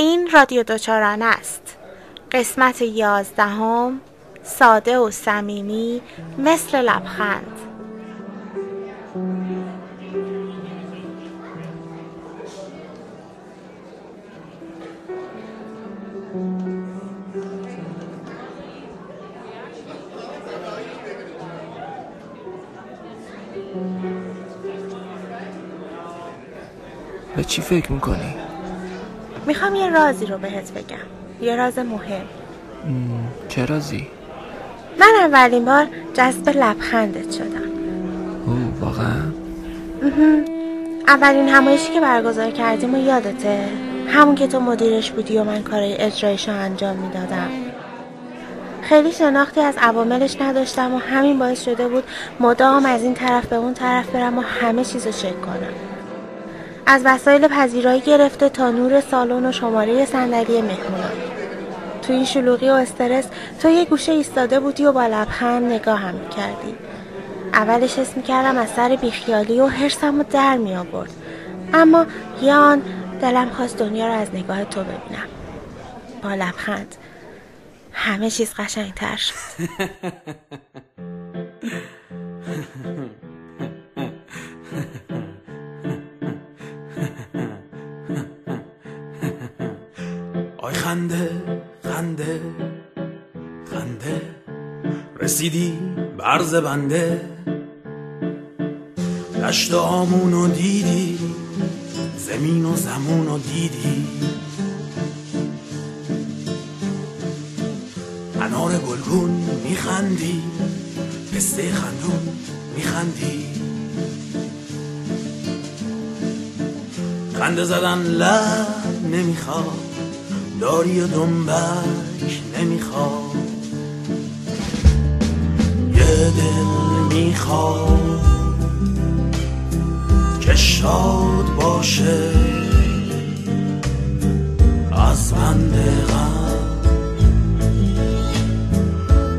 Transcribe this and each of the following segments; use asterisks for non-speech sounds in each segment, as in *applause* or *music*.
این رادیو دوچارانه است قسمت یازدهم ساده و صمیمی مثل لبخند به چی فکر می‌کنی؟ می‌خوام یه رازی رو بهت بگم. یه راز مهم. چه رازی؟ من اولین بار جذب لبخندت شدم. او واقعا؟ اولین همایشی که برگزار کردیم و یادته؟ همون که تو مدیرش بودی و من کارای اجرایش رو انجام می‌دادم. خیلی شناختی از عواملش نداشتم و همین باعث شده بود مدام از این طرف به اون طرف برم و همه چیز رو چک کنم. از وسایل پذیرایی گرفته تا نور سالن و شماره صندلی مهمونان. تو این شلوغی و استرس تو یه گوشه ایستاده بودی و با لبخند هم می‌کردی. اولش حس می‌کردم از سر بیخیالی و حرسم رو در می آورد اما یه آن دلم خواست دنیا رو از نگاه تو ببینم. با لبخند. همه چیز قشنگتر شد. *laughs* آی خنده خنده خنده. رسیدی برز بنده. دشت آمون و دیدی زمین و زمون و دیدی. انار گلگون میخندی پسته خندون میخندی. خنده زدن لب نمی‌خواد. داری و دنبک نمی‌خواد. یه دل می‌خواد که شاد باشه. از بند غم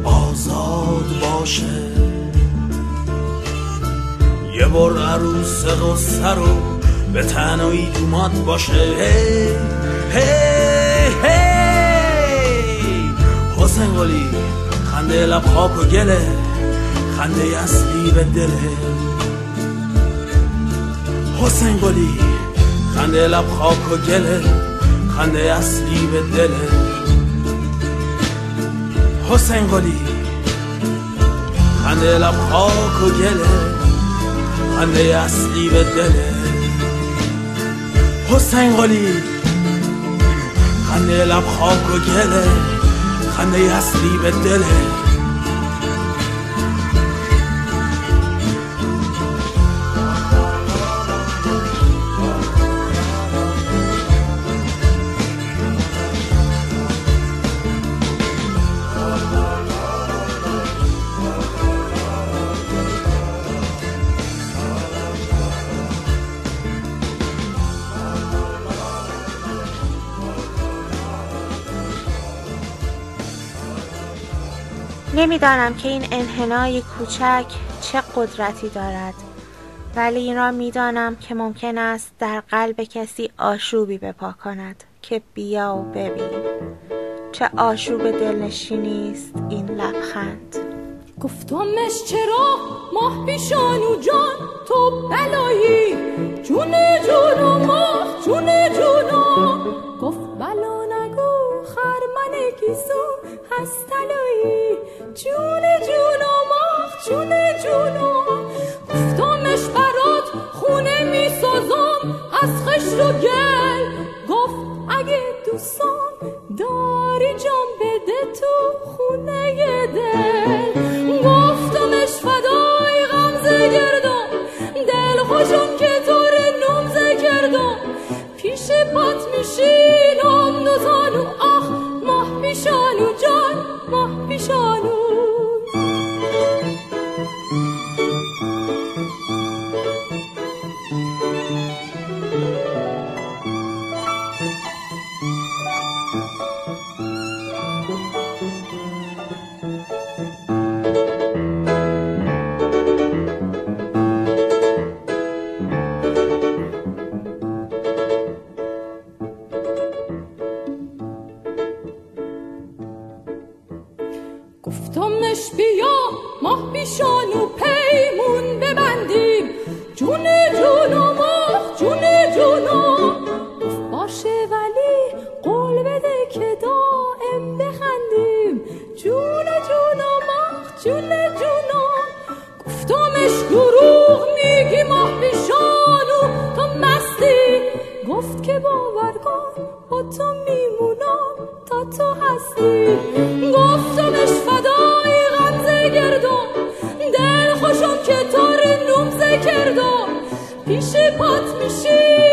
آزاد باشه. یه بار عروس قصه رو به تنهایی دومات باشه. خنده لب خاک و گله خنده اصلی به دله حسین قلی خنده لب خاک و گله خنده اصلی به دله حسین قلی خنده لب خاک و گله خنده اصلی به دله حسین قلی خنده لب خاک و گله خنده اصلی به دله نمی‌دانم که این انحنای کوچک چه قدرتی دارد ولی این را می‌دانم که ممکن است در قلب کسی آشوبی بپا کند که بیا و ببین. چه آشوب دلنشینی است این لبخند. گفتمش چرا ماه پیشانو جان تو بلایی؟ جون جون و ماه جون جونو گفت بلا نگو خرمن گیسو هست طلایی جون جون و ماه جون جونو گفتمش برات خونه می‌سازم از خشت و گفتمش بیا ماه پیشانو پیمون که تو نوم کردم پیش پات میشینم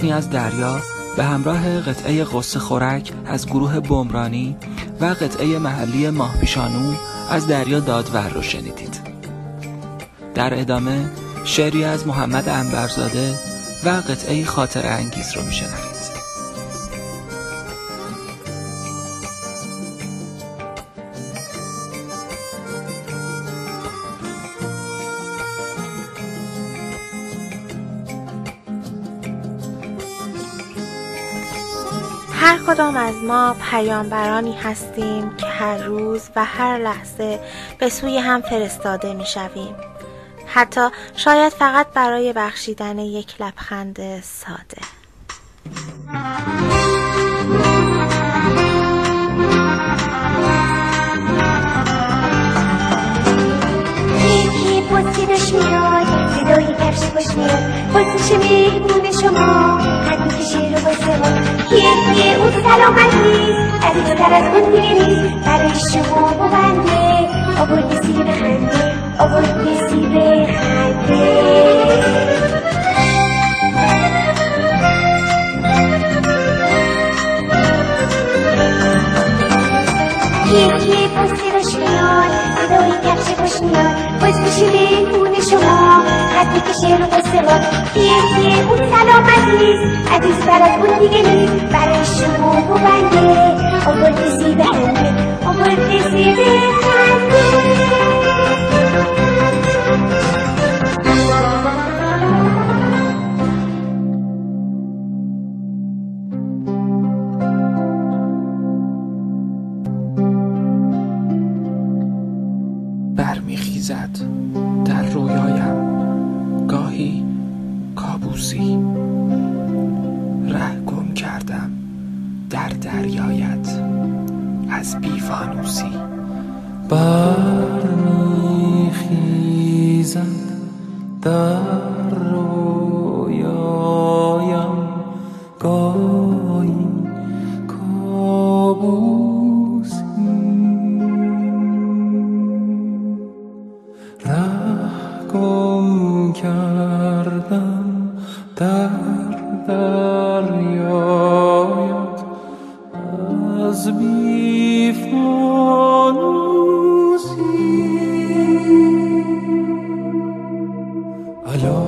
متنی از دریا به همراه قطعه قصه خورک از گروه بمرانی و قطعه محلی ماهپیشانو از دریا دادور رو شنیدید. در ادامه شعری از محمد انبرزاده و قطعه خاطر انگیز رو میشنوید کدام از ما پیامبرانی هستیم که هر روز و هر لحظه به سوی هم فرستاده می شویم. حتی شاید فقط برای بخشیدن یک لبخند ساده. یکی پستینش میاد خوش میاد پستش مهمون شما خط می‌کشه رو واسه ما یکی اون سلامتی از تو تر از اون دیگه نیست برای شما ببنده آورد سی بخنده بخنده یکی میاد صدای کفش خوش میاد باز میشه شما خط می‌کشه رو قصه ما یکی اون سلامتیست عزیز بر از اون دیگه نیست برای شما ببنده آورد سی بخنده آورد سی بخنده برمیخیزد کابوسی ره گم کردم در دریایت از بیفانوسی. برمیخیزد در از بیفانوسی. الا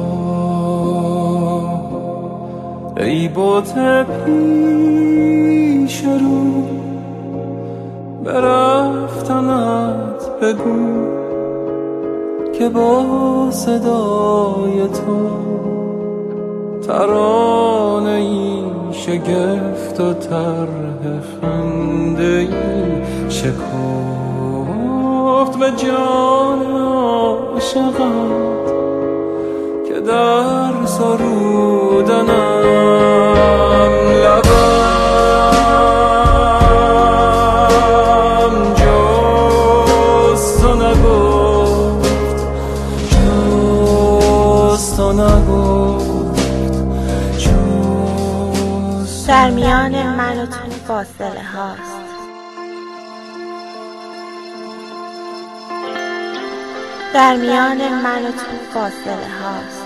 ای بوت پیش رو به رفتنت بگو که با صدای تو ترانه ای شگفت و طرح خنده شکفت به جان عاشقت که در سرودنم در میان من و تو فاصله هاست.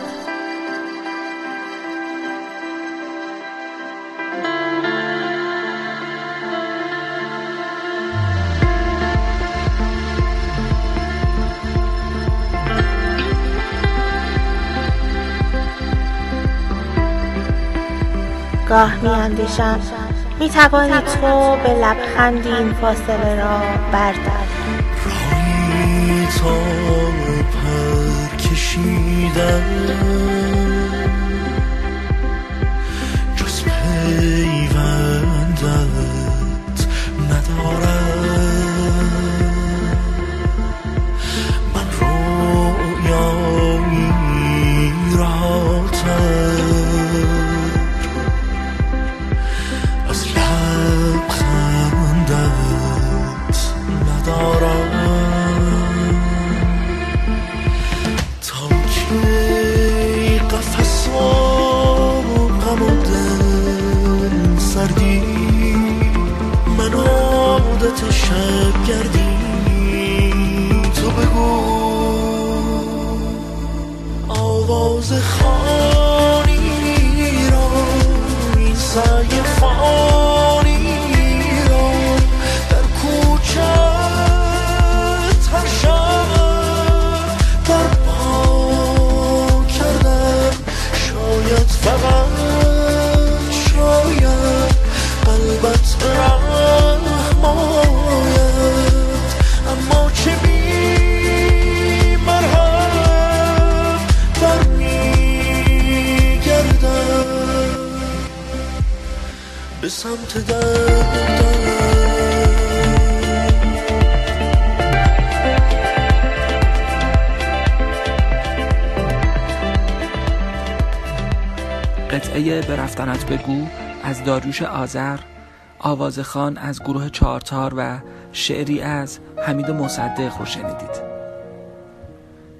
گاه می اندیشم. می توانی تو به لبخندی این فاصله را بردار تا پر کشیدم. جز پیوندت ندارم. قطعه به رفتنت بگو از داریوش آذر آواز خان از گروه چارتار و شعری از حمید مصدق رو شنیدید.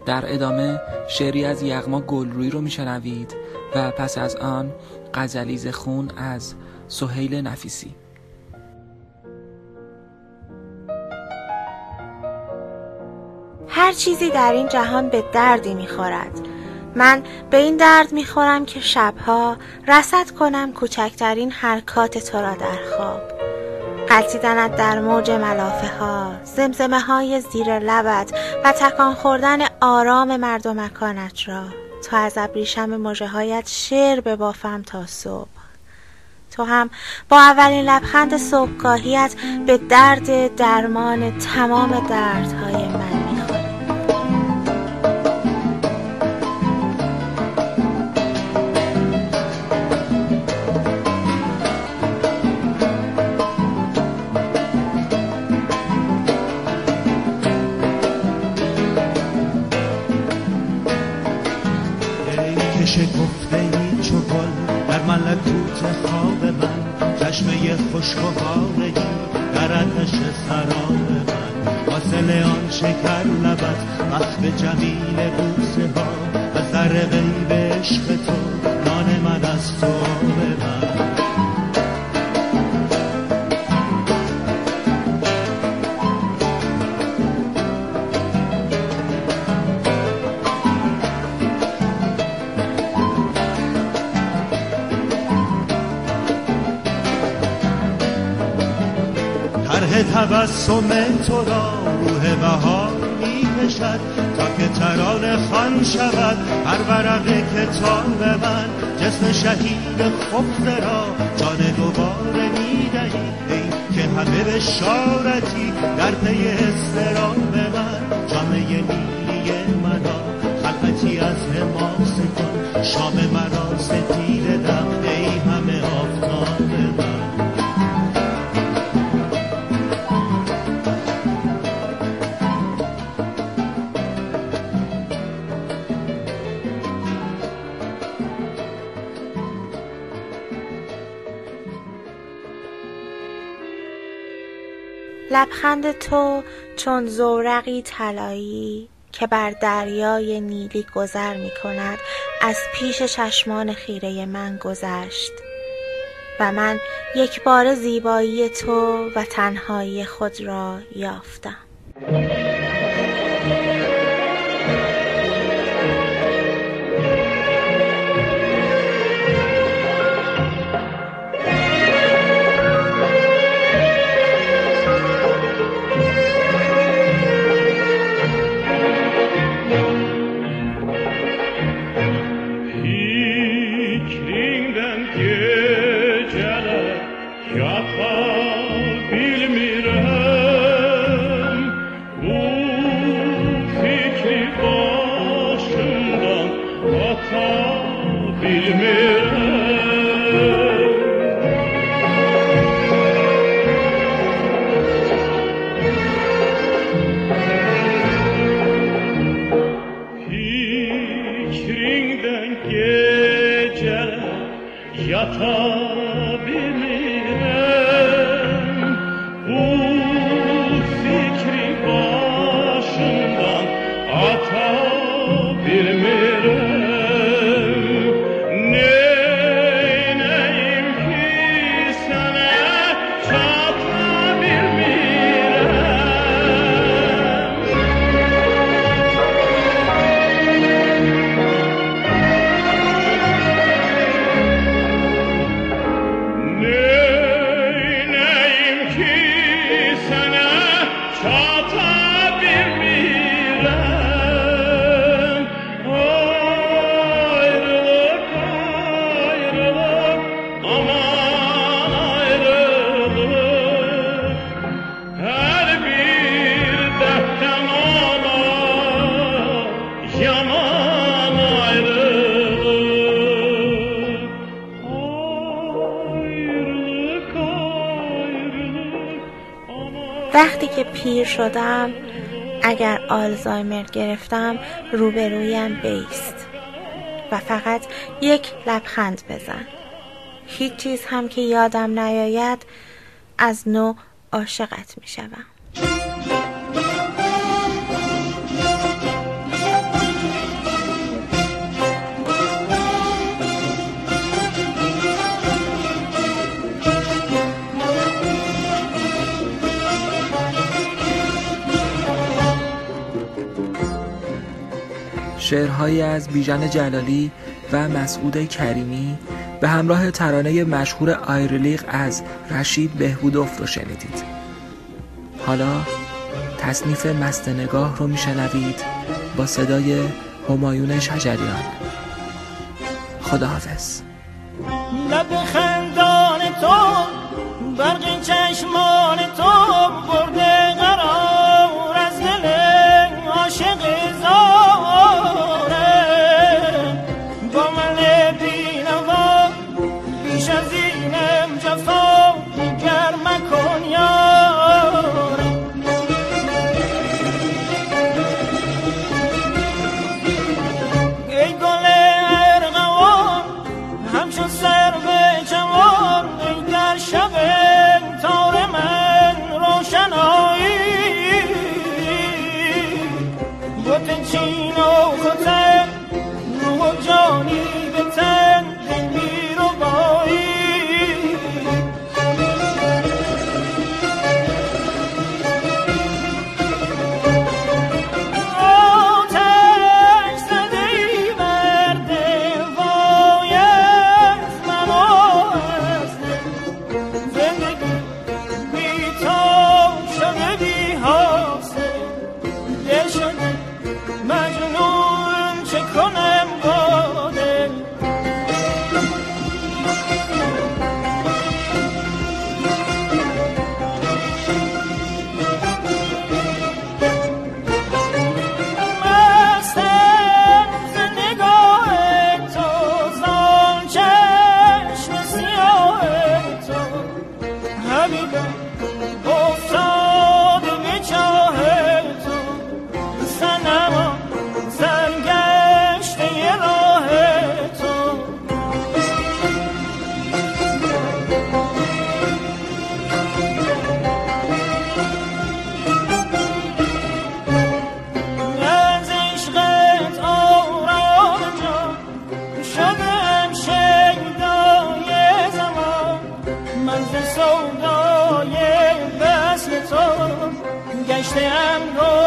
در ادامه شعری از یغما گلروی رو میشنوید و پس از آن غزلیز خون از سهیل نفیسی. هر چیزی در این جهان به دردی می‌خورد. من به این درد می‌خورم که شبها رسد کنم کوچکترین حرکات تو را در خواب. قلتیدنت در موج ملافه ها زمزمه های زیر لبت و تکان خوردن آرام مردمکانت را. تا از ابریشم مژه هایت شعر ببافم تا صبح. تو هم با اولین لبخند صبحگاهیت به درد درمان تمام دردهای شکفته ای چو گل در ملکوت خواب من چشمه خشک و بارگی در آتش سراب من. حاصل آن شکر لبت وقت جمیل بوسه ها و زر غیب عشق تو نان من از تو آب من. طرح تبسم تو را روح بهار می کشد تا که ترانه خان شود. هر ورق کتاب من جسم شهید خفته را جان دوباره می دهی که همه بشارتی در پی استرام من جامعه نیلی مرا خلقتی از حماس کن. شام مرا لبخند تو چون زورقی طلایی که بر دریای نیلی گذر می کند از پیش چشمان خیره من گذشت. و من یک بار زیبایی تو و تنهایی خود را یافتم. ben geceler yatabilmem. وقتی که پیر شدم اگر آلزایمر گرفتم روبرویم بیست و فقط یک لبخند بزن هیچ چیز هم که یادم نیاید از نو عاشقت می شوم. شعرهایی از بیژن جلالی و مسعود کریمی به همراه ترانه مشهور آیرلیق از رشید بهبودوف رو شنیدید. حالا تصنیف مست نگاه رو میشنوید با صدای همایون شجریان. خداحافظ. لب خندان تو برق چشمان say I'm going.